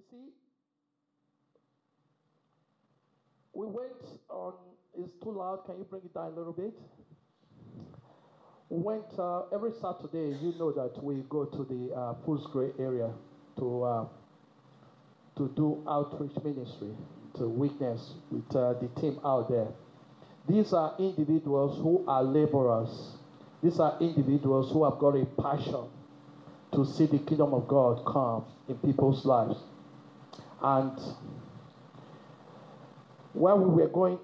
You see, we went on, it's too loud. Can you bring it down a little bit? We went uh, every Saturday, you know that we go to the uh, Footscray area to, uh, to do outreach ministry, to witness with uh, the team out there. These are individuals who are laborers. These are individuals who have got a passion to see the kingdom of God come in people's lives. And when we were going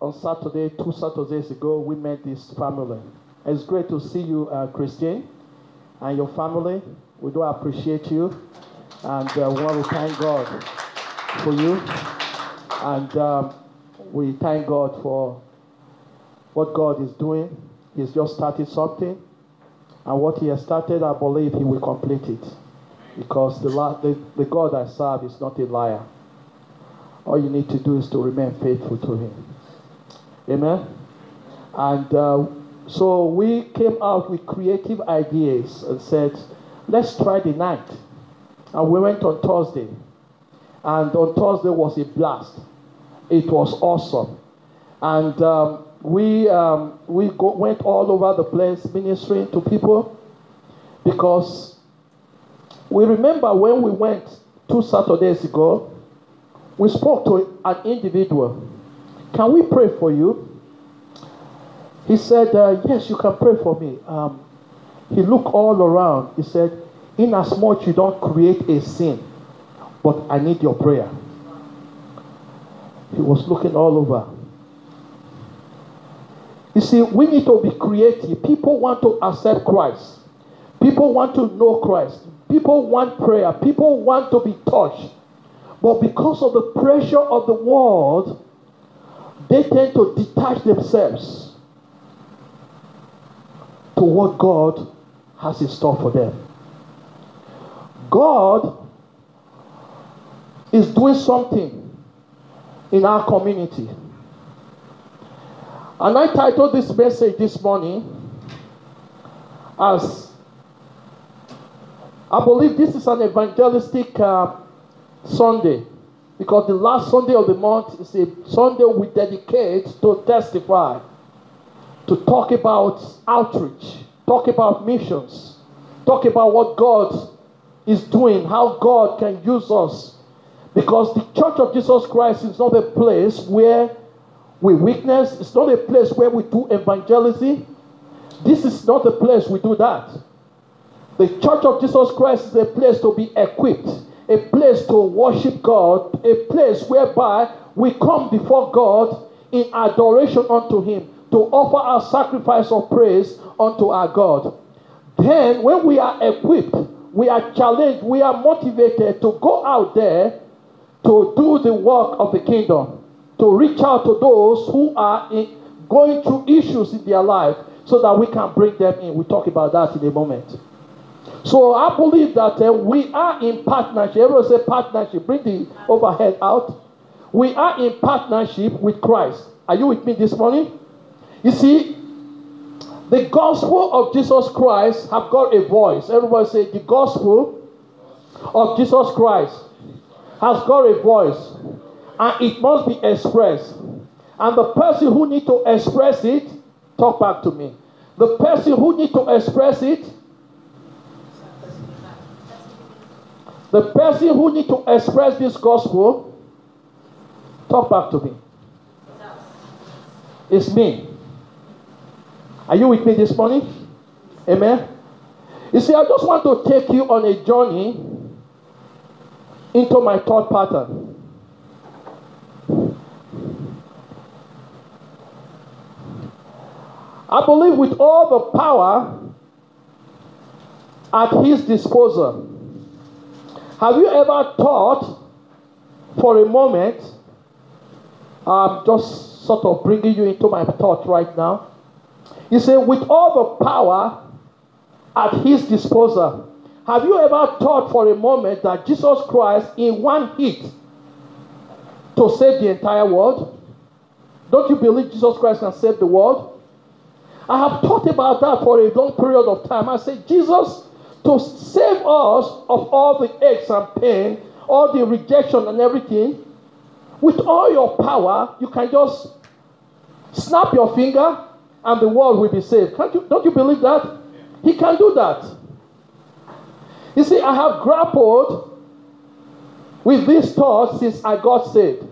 on Saturday, two Saturdays ago, we met this family. It's great to see you, uh, Christine, and your family. We do appreciate you, and uh, we want to thank God for you. And um, we thank God for what God is doing. He's just started something, and what He has started, I believe He will complete it. Because the, the, the God I serve is not a liar. All you need to do is to remain faithful to Him. Amen? And uh, so we came out with creative ideas and said, let's try the night. And we went on Thursday. And on Thursday was a blast. It was awesome. And um, we, um, we go, went all over the place ministering to people because we remember when we went two Saturdays ago, we spoke to an individual. Can we pray for you? He said, uh, Yes, you can pray for me. Um, he looked all around. He said, Inasmuch you don't create a sin, but I need your prayer. He was looking all over. You see, we need to be creative. People want to accept Christ, people want to know Christ, people want prayer, people want to be touched. But because of the pressure of the world, they tend to detach themselves to what God has in store for them. God is doing something in our community. And I titled this message this morning as I believe this is an evangelistic uh, Sunday because the last Sunday of the month is a Sunday we dedicate to testify, to talk about outreach, talk about missions, talk about what God is doing, how God can use us. Because the Church of Jesus Christ is not a place where we witness, it's not a place where we do evangelism. This is not a place we do that. The Church of Jesus Christ is a place to be equipped a place to worship God, a place whereby we come before God in adoration unto Him, to offer our sacrifice of praise unto our God. Then, when we are equipped, we are challenged, we are motivated to go out there to do the work of the kingdom, to reach out to those who are in, going through issues in their life so that we can bring them in. We'll talk about that in a moment. So I believe that uh, we are in partnership. Everyone say partnership. Bring the overhead out. We are in partnership with Christ. Are you with me this morning? You see, the gospel of Jesus Christ have got a voice. Everybody say the gospel of Jesus Christ has got a voice, and it must be expressed. And the person who need to express it, talk back to me. The person who need to express it The person who need to express this gospel, talk back to me. It's me. Are you with me this morning? Amen. You see, I just want to take you on a journey into my thought pattern. I believe with all the power at his disposal, have you ever thought for a moment? I'm just sort of bringing you into my thought right now. You say, with all the power at his disposal, have you ever thought for a moment that Jesus Christ, in one hit, to save the entire world? Don't you believe Jesus Christ can save the world? I have thought about that for a long period of time. I say, Jesus, to save us of all the aches and pain all the rejection and everything, with all your power, you can just snap your finger and the world will be saved. Can't you, don't you believe that? He can do that. You see, I have grappled with this thought since I got saved.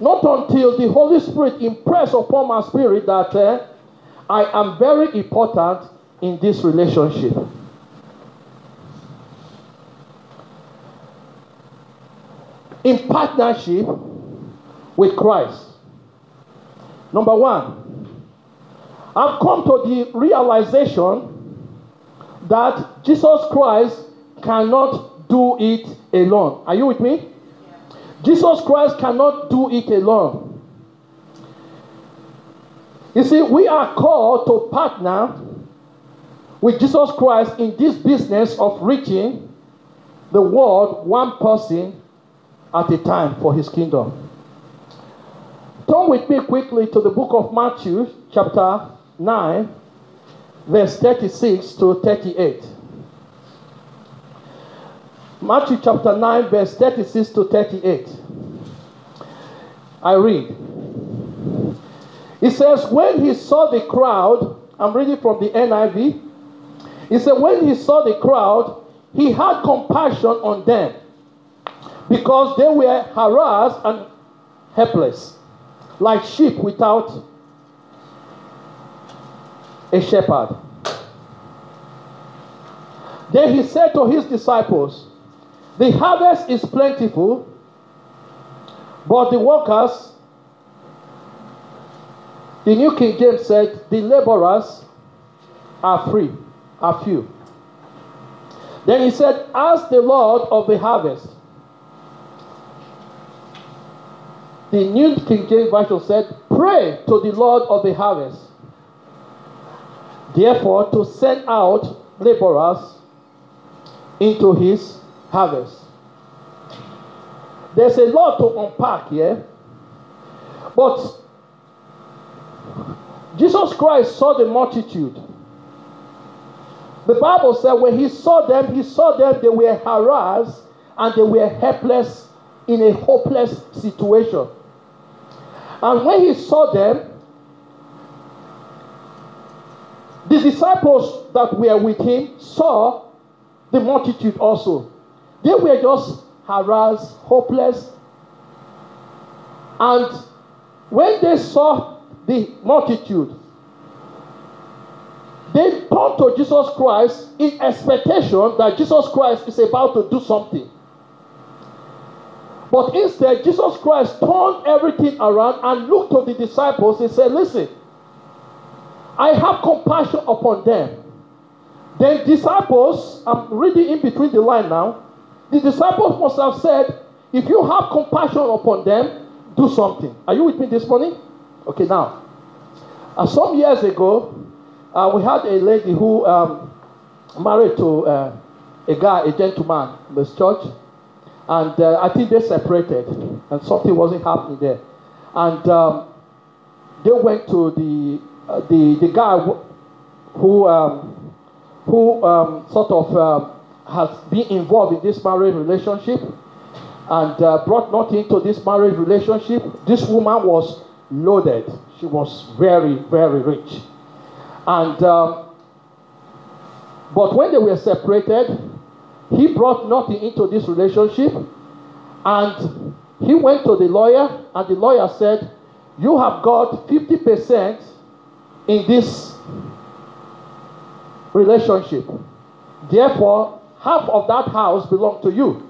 Not until the Holy Spirit impressed upon my spirit that uh, I am very important in this relationship. In partnership with Christ. Number one, I've come to the realization that Jesus Christ cannot do it alone. Are you with me? Jesus Christ cannot do it alone. You see, we are called to partner with Jesus Christ in this business of reaching the world one person at a time for his kingdom. Turn with me quickly to the book of Matthew, chapter 9, verse 36 to 38. Matthew chapter 9, verse 36 to 38. I read. It says, When he saw the crowd, I'm reading from the NIV. He said, When he saw the crowd, he had compassion on them because they were harassed and helpless, like sheep without a shepherd. Then he said to his disciples, the harvest is plentiful, but the workers, the New King James said, the laborers are free, are few. Then he said, Ask the Lord of the harvest. The New King James Version said, Pray to the Lord of the harvest. Therefore, to send out laborers into his harvest. There's a lot to unpack here. But Jesus Christ saw the multitude. The Bible said when he saw them, he saw them, they were harassed and they were helpless in a hopeless situation. And when he saw them, the disciples that were with him saw the multitude also. They were just harassed, hopeless. And when they saw the multitude, they turned to Jesus Christ in expectation that Jesus Christ is about to do something. But instead, Jesus Christ turned everything around and looked to the disciples and said, Listen, I have compassion upon them. The disciples, I'm reading in between the line now, the disciples must have said, if you have compassion upon them, do something. Are you with me this morning? Okay, now, uh, some years ago, uh, we had a lady who um, married to uh, a guy, a gentleman in this church, and uh, I think they separated, and something wasn't happening there. And um, they went to the uh, the the guy who um, who um, sort of um, has been involved in this marriage relationship and uh, brought nothing into this marriage relationship. This woman was loaded. She was very, very rich. And, um, but when they were separated, he brought nothing into this relationship. And he went to the lawyer, and the lawyer said, You have got 50% in this relationship. Therefore, half of that house belonged to you.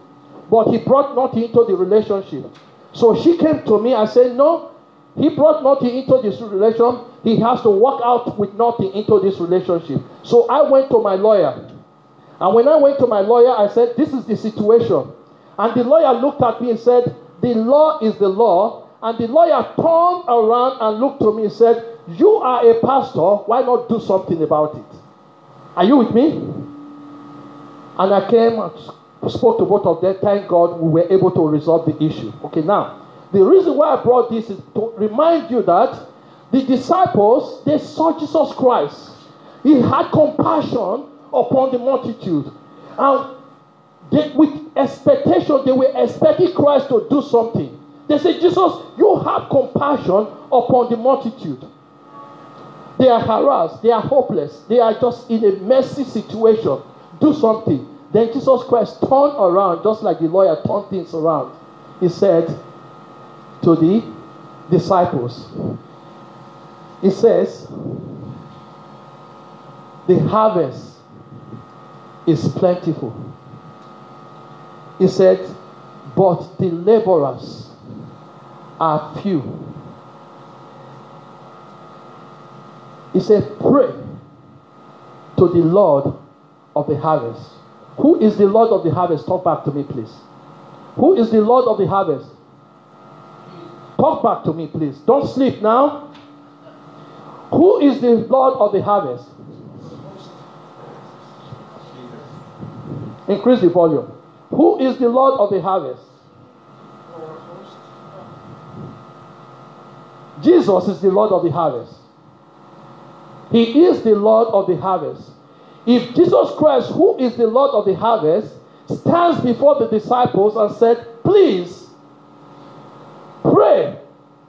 But he brought nothing into the relationship. So she came to me and said, No, he brought nothing into this relation. He has to walk out with nothing into this relationship. So I went to my lawyer. And when I went to my lawyer, I said, This is the situation. And the lawyer looked at me and said, The law is the law. And the lawyer turned around and looked to me and said, You are a pastor. Why not do something about it? Are you with me? And I came and spoke to both of them. Thank God we were able to resolve the issue. Okay, now, the reason why I brought this is to remind you that the disciples, they saw Jesus Christ. He had compassion upon the multitude. And they, with expectation, they were expecting Christ to do something. They said, Jesus, you have compassion upon the multitude. They are harassed, they are hopeless, they are just in a messy situation. Do something. Then Jesus Christ turned around, just like the lawyer turned things around. He said to the disciples, He says, The harvest is plentiful. He said, But the laborers are few. He said, Pray to the Lord of the harvest. Who is the Lord of the harvest? Talk back to me, please. Who is the Lord of the harvest? Talk back to me, please. Don't sleep now. Who is the Lord of the harvest? Increase the volume. Who is the Lord of the harvest? Jesus is the Lord of the harvest. He is the Lord of the harvest. If Jesus Christ, who is the Lord of the harvest, stands before the disciples and said, Please pray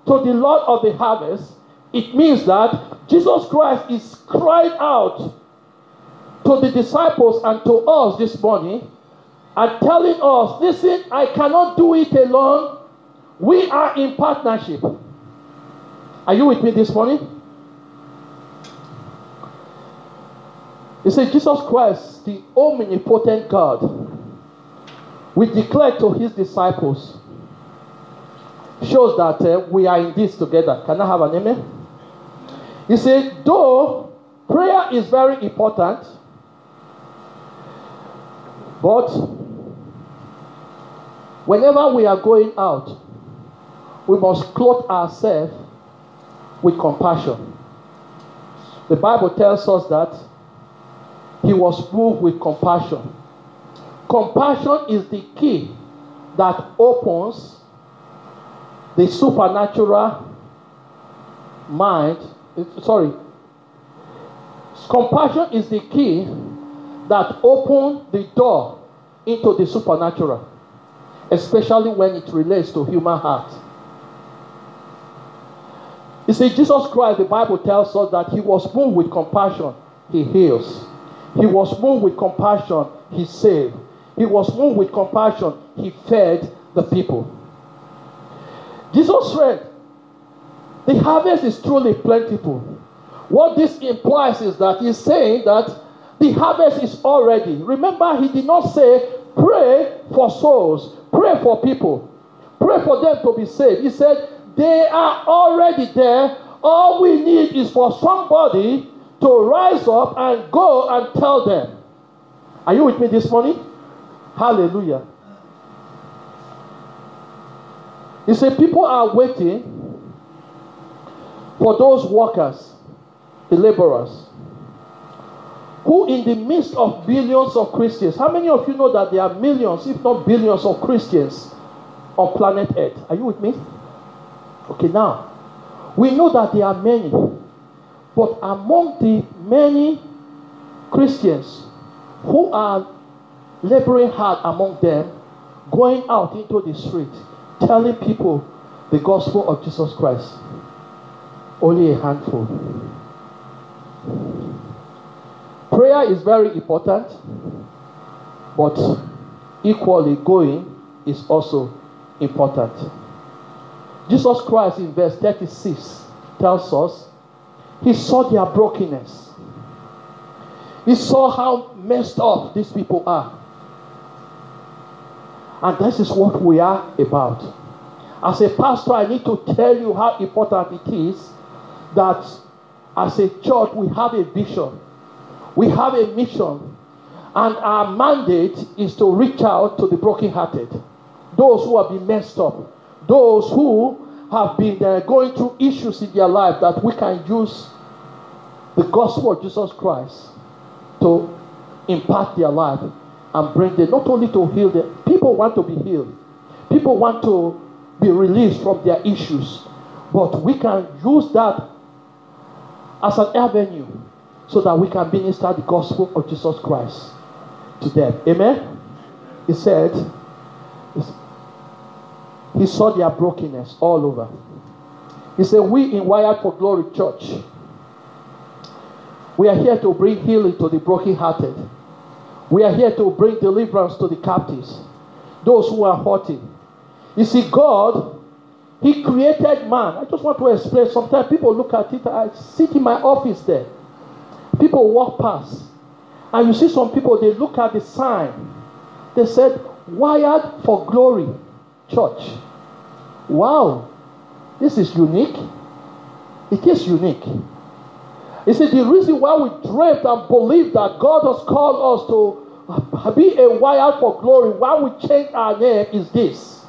to the Lord of the harvest, it means that Jesus Christ is crying out to the disciples and to us this morning and telling us, Listen, I cannot do it alone. We are in partnership. Are you with me this morning? He said, Jesus Christ, the omnipotent God, we declare to his disciples, shows that uh, we are in this together. Can I have an amen? He said, though prayer is very important, but whenever we are going out, we must clothe ourselves with compassion. The Bible tells us that he was moved with compassion. Compassion is the key that opens the supernatural mind. Sorry. Compassion is the key that open the door into the supernatural, especially when it relates to human heart. You see, Jesus Christ, the Bible tells us that he was moved with compassion, he heals. He was moved with compassion, he saved. He was moved with compassion, he fed the people. Jesus said, The harvest is truly plentiful. What this implies is that he's saying that the harvest is already. Remember, he did not say, Pray for souls, pray for people, pray for them to be saved. He said, They are already there. All we need is for somebody to rise up and go and tell them. Are you with me this morning? Hallelujah. You see, people are waiting for those workers, the laborers, who, in the midst of billions of Christians, how many of you know that there are millions, if not billions, of Christians on planet Earth? Are you with me? Okay, now, we know that there are many, but among the many Christians who are laboring hard among them, going out into the street, telling people the gospel of Jesus Christ, only a handful. Prayer is very important, but equally going is also important. Jesus Christ in verse 36 tells us he saw their brokenness. He saw how messed up these people are. And this is what we are about. As a pastor, I need to tell you how important it is that as a church we have a vision, we have a mission, and our mandate is to reach out to the brokenhearted, those who have been messed up, those who have been uh, going through issues in their life that we can use the gospel of Jesus Christ to impact their life and bring them not only to heal them. People want to be healed. People want to be released from their issues. But we can use that as an avenue so that we can minister the gospel of Jesus Christ to them. Amen? He said, he saw their brokenness all over. He said, We in Wired for Glory Church, we are here to bring healing to the brokenhearted. We are here to bring deliverance to the captives, those who are hurting. You see, God, He created man. I just want to explain. Sometimes people look at it. I sit in my office there. People walk past. And you see some people, they look at the sign. They said, Wired for Glory Church. Wow, this is unique. It is unique. You see, the reason why we dreamt and believed that God has called us to be a wired for glory, why we change our name is this.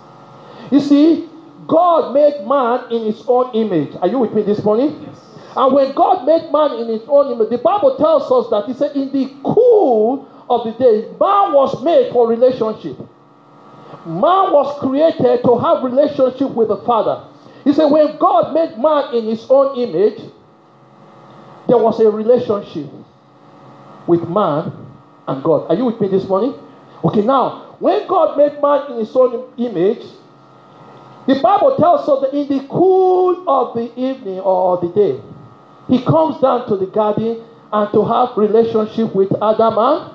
You see, God made man in his own image. Are you with me this morning? Yes. And when God made man in his own image, the Bible tells us that he said, in the cool of the day, man was made for relationship. Man was created to have relationship with the Father. He said, when God made man in his own image, there was a relationship with man and God. Are you with me this morning? Okay, now, when God made man in his own image, the Bible tells us that in the cool of the evening or the day, he comes down to the garden and to have relationship with Adam and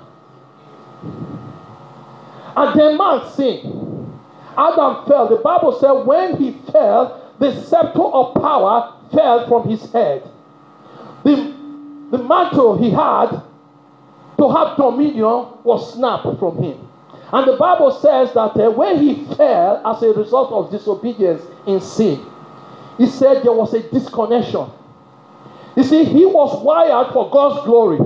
and then man sinned. Adam fell. The Bible said when he fell, the scepter of power fell from his head. The, the mantle he had to have dominion was snapped from him. And the Bible says that uh, when he fell as a result of disobedience in sin, he said there was a disconnection. You see, he was wired for God's glory.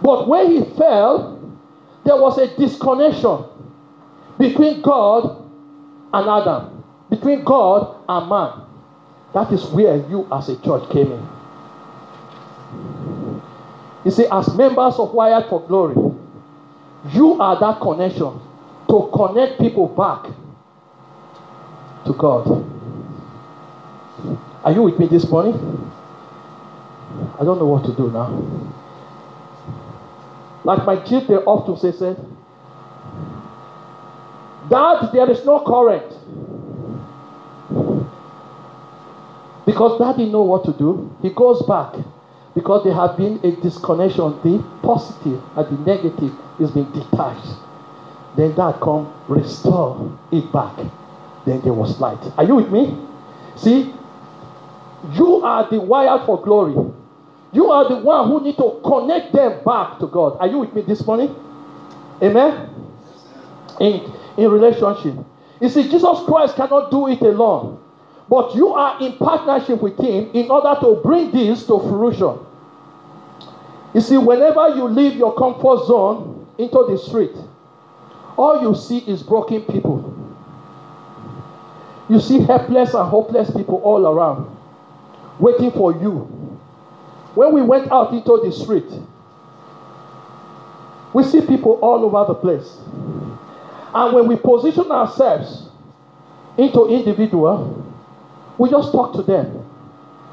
But when he fell, there was a disconnection between God and Adam, between God and man. That is where you as a church came in. You see, as members of Wired for Glory, you are that connection to connect people back to God. Are you with me this morning? I don't know what to do now. Like my chief, they often say, said, Dad, there is no current. Because daddy know what to do. He goes back. Because there have been a disconnection. The positive and the negative is being detached. Then dad come restore it back. Then there was light. Are you with me? See, you are the wire for glory. You are the one who need to connect them back to God. Are you with me this morning? Amen? In, in relationship. You see, Jesus Christ cannot do it alone. But you are in partnership with Him in order to bring this to fruition. You see, whenever you leave your comfort zone into the street, all you see is broken people. You see helpless and hopeless people all around, waiting for you when we went out into the street, we see people all over the place. And when we position ourselves into individual, we just talk to them.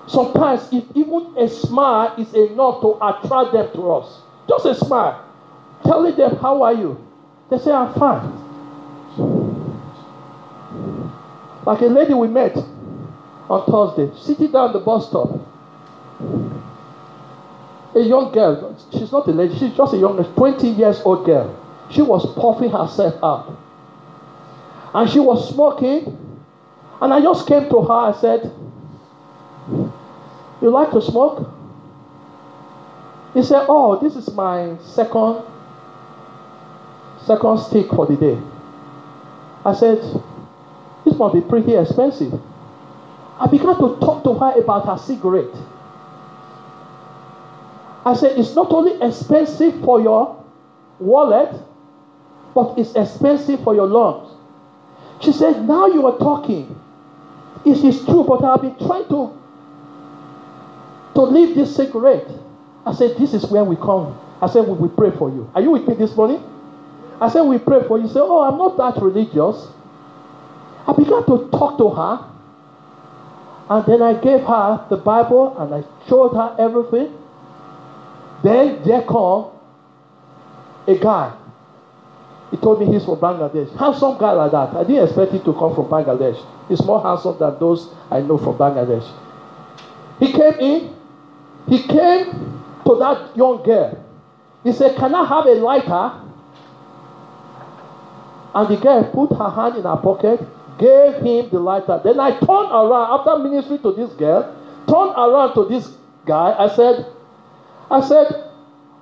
Sometimes, if even a smile is enough to attract them to us, just a smile, telling them, How are you? They say, I'm fine. Like a lady we met on Thursday, sitting down the bus stop a young girl, she's not a lady, she's just a young 20 years old girl. She was puffing herself up. And she was smoking. And I just came to her and said, You like to smoke? He said, Oh, this is my second second stick for the day. I said, This must be pretty expensive. I began to talk to her about her cigarette. I said, it's not only expensive for your wallet, but it's expensive for your lungs. She said, now you are talking. It is true, but I've been trying to, to leave this cigarette. I said, this is where we come. I said, we will pray for you. Are you with me this morning? I said, we pray for you. Say, oh, I'm not that religious. I began to talk to her. And then I gave her the Bible and I showed her everything. Then there come a guy. He told me he's from Bangladesh. Handsome guy like that. I didn't expect him to come from Bangladesh. He's more handsome than those I know from Bangladesh. He came in. He came to that young girl. He said, Can I have a lighter? And the girl put her hand in her pocket, gave him the lighter. Then I turned around after ministry to this girl, turned around to this guy. I said, I said,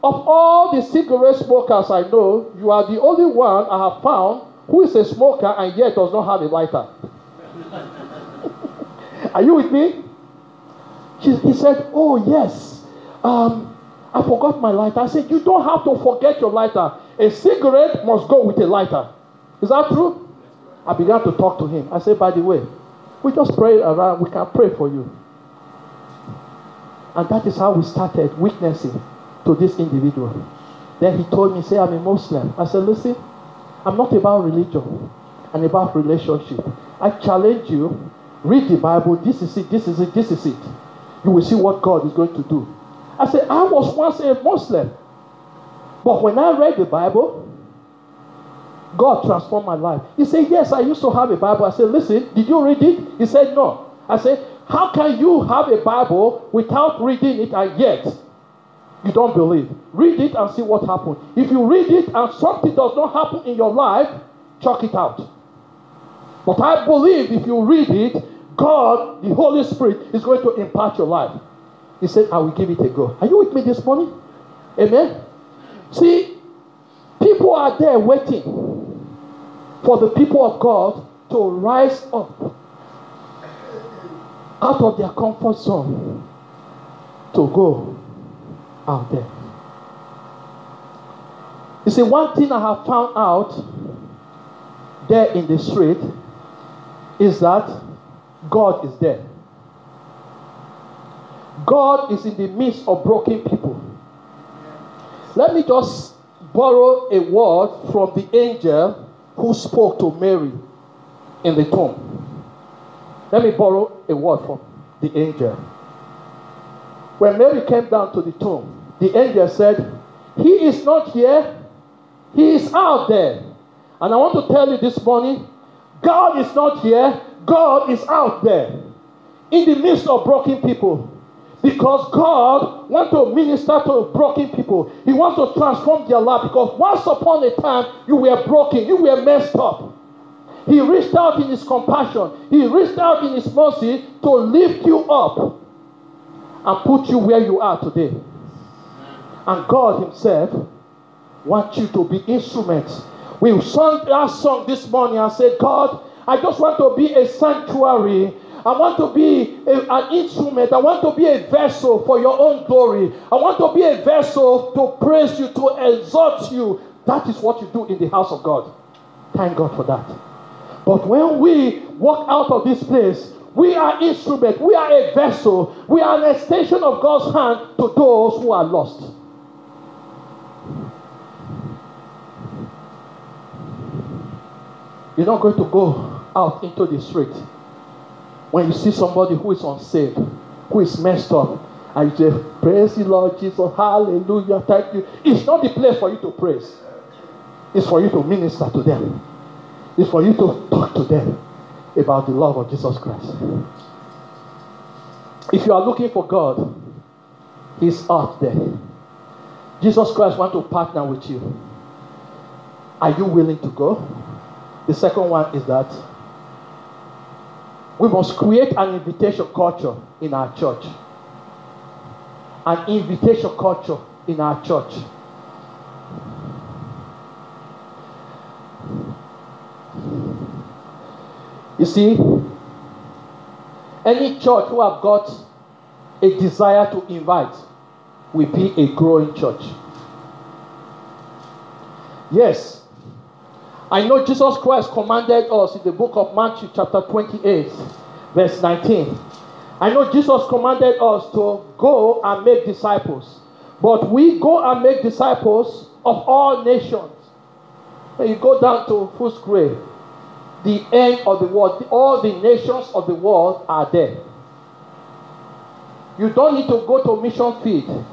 of all the cigarette smokers I know, you are the only one I have found who is a smoker and yet does not have a lighter. are you with me? She, he said, Oh, yes. Um, I forgot my lighter. I said, You don't have to forget your lighter. A cigarette must go with a lighter. Is that true? I began to talk to him. I said, By the way, we just pray around. We can pray for you. And that is how we started witnessing to this individual. Then he told me, say, I'm a Muslim. I said, listen, I'm not about religion. I'm about relationship. I challenge you, read the Bible. This is it, this is it, this is it. You will see what God is going to do. I said, I was once a Muslim. But when I read the Bible, God transformed my life. He said, Yes, I used to have a Bible. I said, Listen, did you read it? He said, No. I said, How can you have a Bible without reading it and yet you don't believe. Read it and see what happens. If you read it and something does not happen in your life, chuck it out. But I believe if you read it, God, the Holy Spirit, is going to impart your life. He said, I will give it a go. Are you with me this morning? Amen. See, people are there waiting for the people of God to rise up out of their comfort zone to go out there. You see, one thing I have found out there in the street is that God is there. God is in the midst of broken people. Let me just borrow a word from the angel who spoke to Mary in the tomb. Let me borrow a word from the angel. When Mary came down to the tomb, the angel said, He is not here, He is out there. And I want to tell you this morning God is not here, God is out there in the midst of broken people. Because God wants to minister to broken people. He wants to transform their life. Because once upon a time, you were broken, you were messed up. He reached out in His compassion, He reached out in His mercy to lift you up and put you where you are today. And God Himself wants you to be instruments. We sung our song this morning and said, God, I just want to be a sanctuary. I want to be a, an instrument. I want to be a vessel for your own glory. I want to be a vessel to praise you, to exalt you. That is what you do in the house of God. Thank God for that. But when we walk out of this place, we are instrument. We are a vessel. We are an extension of God's hand to those who are lost. You're not going to go out into the street when you see somebody who is unsaved, who is messed up, and you say, Praise the Lord Jesus, hallelujah, thank you. It's not the place for you to praise, it's for you to minister to them, it's for you to talk to them about the love of Jesus Christ. If you are looking for God, He's out there. Jesus Christ wants to partner with you. Are you willing to go? The second one is that we must create an invitation culture in our church. An invitation culture in our church. You see, any church who have got a desire to invite will be a growing church. Yes, I know Jesus Christ commanded us in the book of Matthew, chapter 28, verse 19. I know Jesus commanded us to go and make disciples. But we go and make disciples of all nations. When you go down to grade, the end of the world, all the nations of the world are there. You don't need to go to mission field.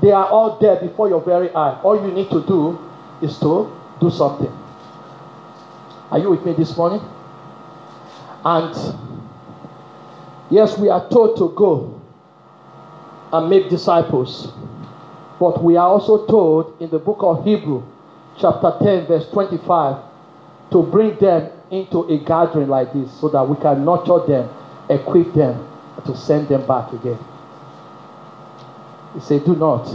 They are all there before your very eye. All you need to do is to do something. Are you with me this morning? And yes, we are told to go and make disciples. But we are also told in the book of Hebrew, chapter 10, verse 25, to bring them into a gathering like this so that we can nurture them, equip them, to send them back again. He said, Do not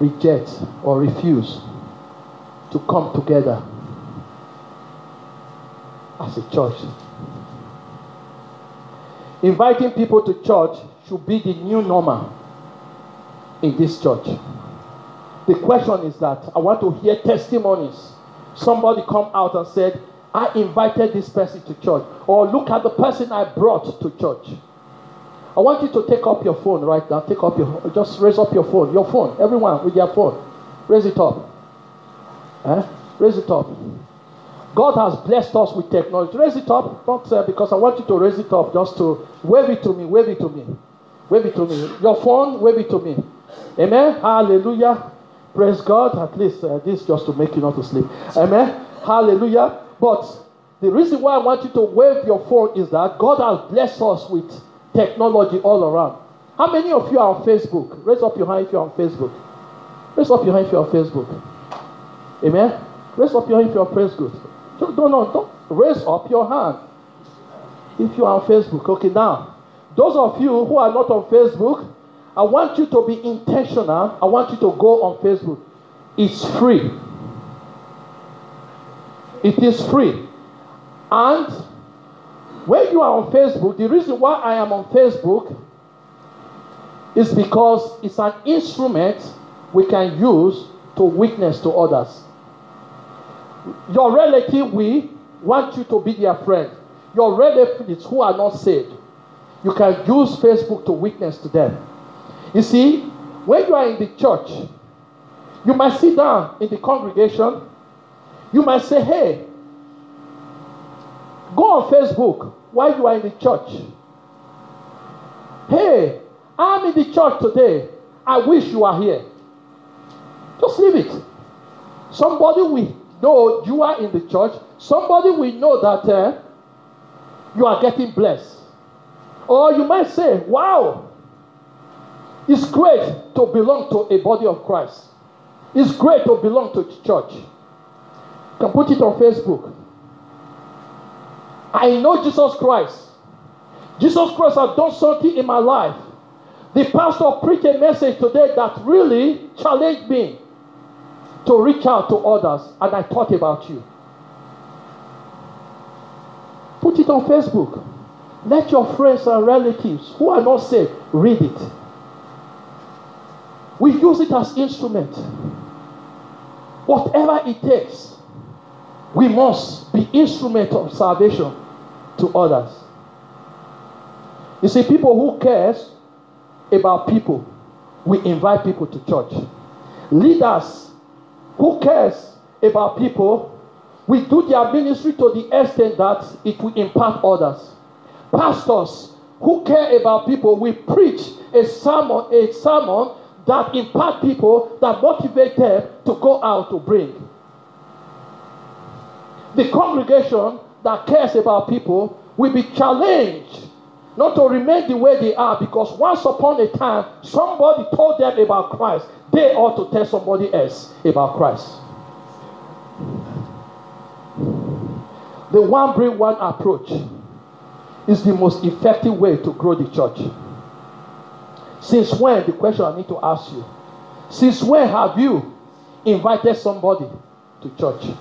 reject or refuse to come together as a church. Inviting people to church should be the new normal in this church. The question is that I want to hear testimonies. Somebody come out and said, I invited this person to church. Or look at the person I brought to church. I want you to take up your phone right now. Take up your just raise up your phone. Your phone. Everyone with your phone. Raise it up. Eh? Raise it up. God has blessed us with technology. Raise it up. Uh, because I want you to raise it up just to wave it to me. Wave it to me. Wave it to me. Your phone, wave it to me. Amen. Hallelujah. Praise God. At least uh, this just to make you not to sleep. Amen. Hallelujah. But the reason why I want you to wave your phone is that God has blessed us with technology all around. How many of you are on Facebook? Raise up your hand if you're on Facebook. Raise up your hand if you're on Facebook. Amen. Raise up your hand if you're on Facebook. Don't, no, no, don't raise up your hand if you're on Facebook. Okay, now, those of you who are not on Facebook, I want you to be intentional. I want you to go on Facebook. It's free. It is free. And when you are on Facebook, the reason why I am on Facebook is because it's an instrument we can use to witness to others. Your relative we want you to be their friend. Your relatives who are not saved, you can use Facebook to witness to them. You see, when you are in the church, you might sit down in the congregation, you might say, Hey, go on Facebook while you are in the church. Hey, I'm in the church today. I wish you are here. Just leave it. Somebody will know you are in the church. Somebody will know that uh, you are getting blessed. Or you might say, wow, it's great to belong to a body of Christ. It's great to belong to church. Can put it on Facebook. I know Jesus Christ. Jesus Christ has done something in my life. The pastor preached a message today that really challenged me to reach out to others, and I thought about you. Put it on Facebook. Let your friends and relatives who are not saved read it. We use it as instrument. Whatever it takes, we must be instrument of salvation to others. You see, people who cares about people, we invite people to church. Leaders who cares about people, we do their ministry to the extent that it will impact others. Pastors who care about people, we preach a sermon, a sermon that impact people, that motivate them to go out to bring. The congregation that cares about people will be challenged not to remain the way they are because once upon a time somebody told them about Christ. They ought to tell somebody else about Christ. The one bring one approach is the most effective way to grow the church. Since when, the question I need to ask you, since when have you invited somebody to church?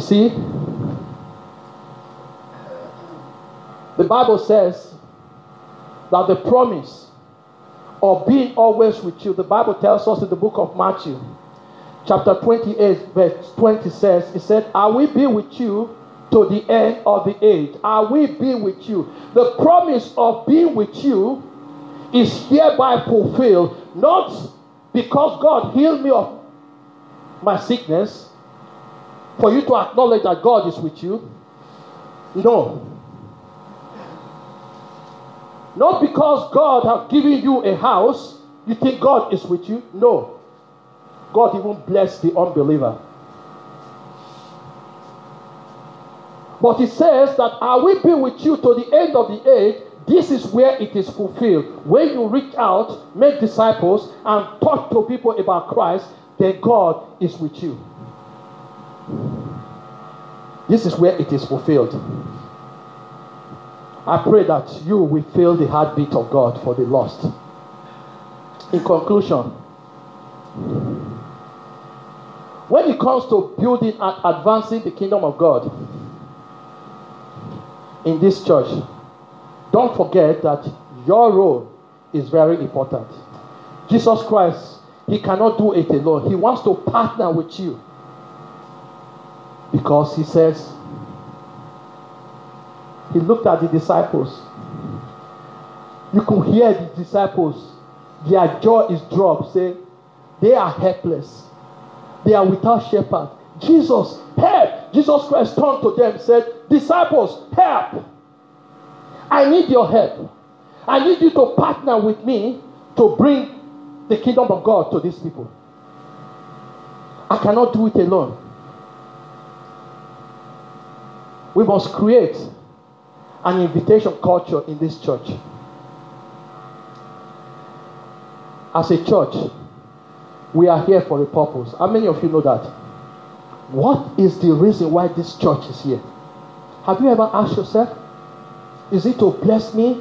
You see, the Bible says that the promise of being always with you, the Bible tells us in the book of Matthew, chapter 28, verse 20 says, It said, I will be with you to the end of the age. I will be with you. The promise of being with you is hereby fulfilled, not because God healed me of my sickness, for you to acknowledge that God is with you. No. Not because God has given you a house, you think God is with you. No. God even bless the unbeliever. But he says that I will be with you to the end of the age. This is where it is fulfilled. When you reach out, make disciples, and talk to people about Christ, then God is with you. This is where it is fulfilled. I pray that you will feel the heartbeat of God for the lost. In conclusion, when it comes to building and advancing the kingdom of God in this church, don't forget that your role is very important. Jesus Christ, He cannot do it alone. He wants to partner with you because He says, He looked at the disciples. You could hear the disciples, their jaw is dropped, saying, They are helpless. They are without shepherd. Jesus, help! Jesus Christ turned to them said, Disciples, help! I need your help. I need you to partner with me to bring the kingdom of God to these people. I cannot do it alone. We must create an invitation culture in this church. As a church, we are here for a purpose. How many of you know that? What is the reason why this church is here? Have you ever asked yourself? Is it to bless me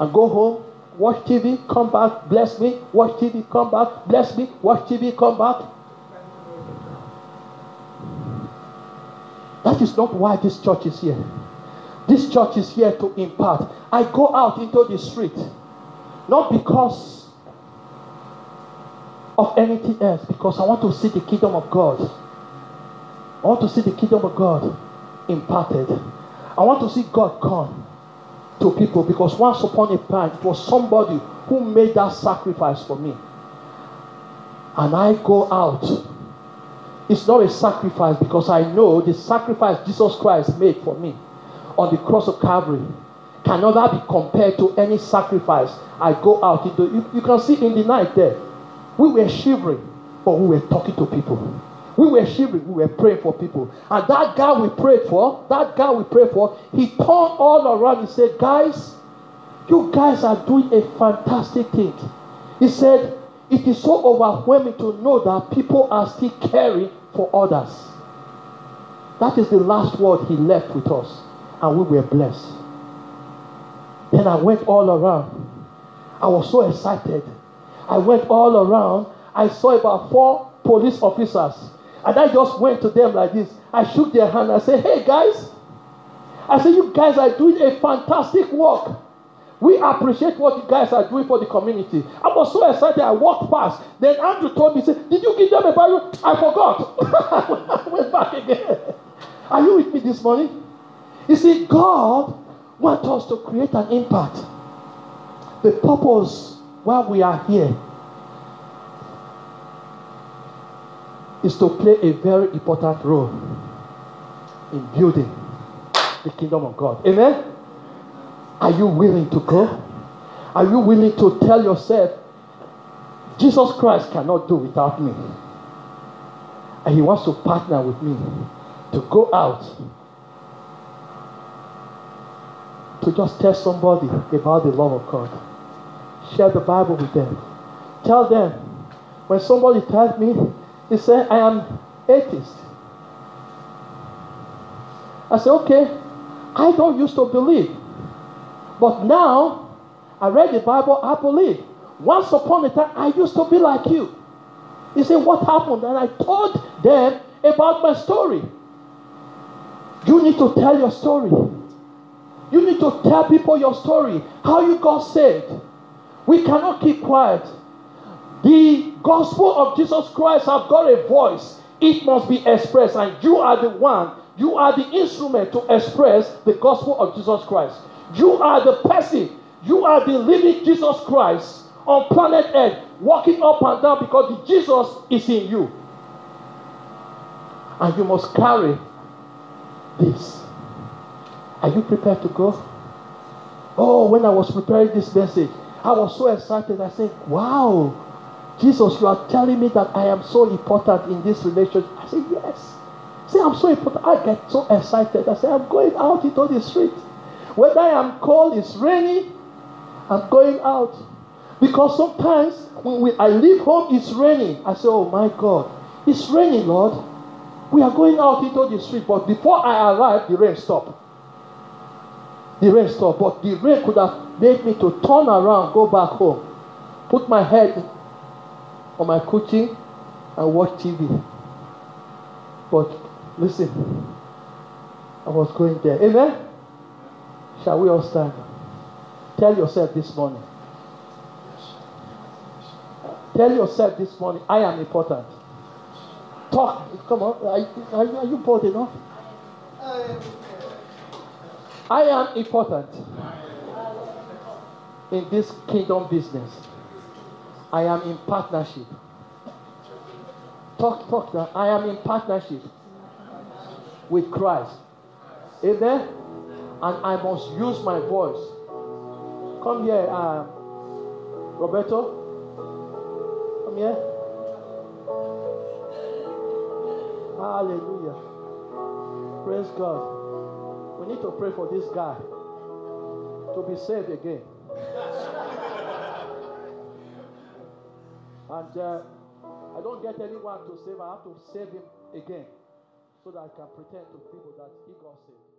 and go home, watch TV, come back, bless me, watch TV, come back, bless me, watch TV, come back? That is not why this church is here. This church is here to impart. I go out into the street not because of anything else, because I want to see the kingdom of God. I want to see the kingdom of God imparted. I want to see God come to people because once upon a time it was somebody who made that sacrifice for me. And I go out. It's not a sacrifice because I know the sacrifice Jesus Christ made for me on the cross of Calvary can never be compared to any sacrifice I go out into. You, you can see in the night there, we were shivering, but we were talking to people. We were shivering, we were praying for people. And that guy we prayed for, that guy we prayed for, he turned all around and said, Guys, you guys are doing a fantastic thing. He said, It is so overwhelming to know that people are still caring for others. That is the last word he left with us. And we were blessed. Then I went all around. I was so excited. I went all around. I saw about four police officers and I just went to them like this. I shook their hand. I said, Hey guys, I said, You guys are doing a fantastic work. We appreciate what you guys are doing for the community. I was so excited. I walked past. Then Andrew told me, said, Did you give them a Bible? I forgot. I went back again. Are you with me this morning? You see, God wants us to create an impact. The purpose why we are here is to play a very important role in building the kingdom of God. Amen? Are you willing to go? Are you willing to tell yourself, Jesus Christ cannot do without me? And He wants to partner with me to go out to just tell somebody about the love of God. Share the Bible with them. Tell them when somebody tells me he said, I am atheist. I said, okay, I don't used to believe. But now, I read the Bible, I believe. Once upon a time, I used to be like you. He said, what happened? And I told them about my story. You need to tell your story. You need to tell people your story, how you got saved. We cannot keep quiet. The gospel of Jesus Christ have got a voice. It must be expressed, and you are the one, you are the instrument to express the gospel of Jesus Christ. You are the person, you are the living Jesus Christ on planet Earth, walking up and down because the Jesus is in you. And you must carry this. Are you prepared to go? Oh, when I was preparing this message, I was so excited. I said, Wow, Jesus, you are telling me that I am so important in this relationship. I said, Yes. Say, I'm so important. I get so excited. I say, I'm going out into the street. Whether I am cold, it's rainy, I'm going out. Because sometimes when we, I leave home, it's raining. I say, Oh my God, it's raining, Lord. We are going out into the street. But before I arrive, the rain stopped. The rain stopped. But the rain could have made me to turn around, go back home, put my head on my cushion, and watch TV. But listen, I was going there. Amen? Shall we all stand? Tell yourself this morning. Tell yourself this morning, I am important. Talk. Come on. Are, are, you bold enough? I am important in this kingdom business. I am in partnership. Talk, talk now. I am in partnership with Christ. Amen. And I must use my voice. Come here, uh, Roberto. Come here. Hallelujah. Praise God. We need to pray for this guy to be saved again. and uh, I don't get anyone to save, I have to save him again so that I can pretend to people that he got saved.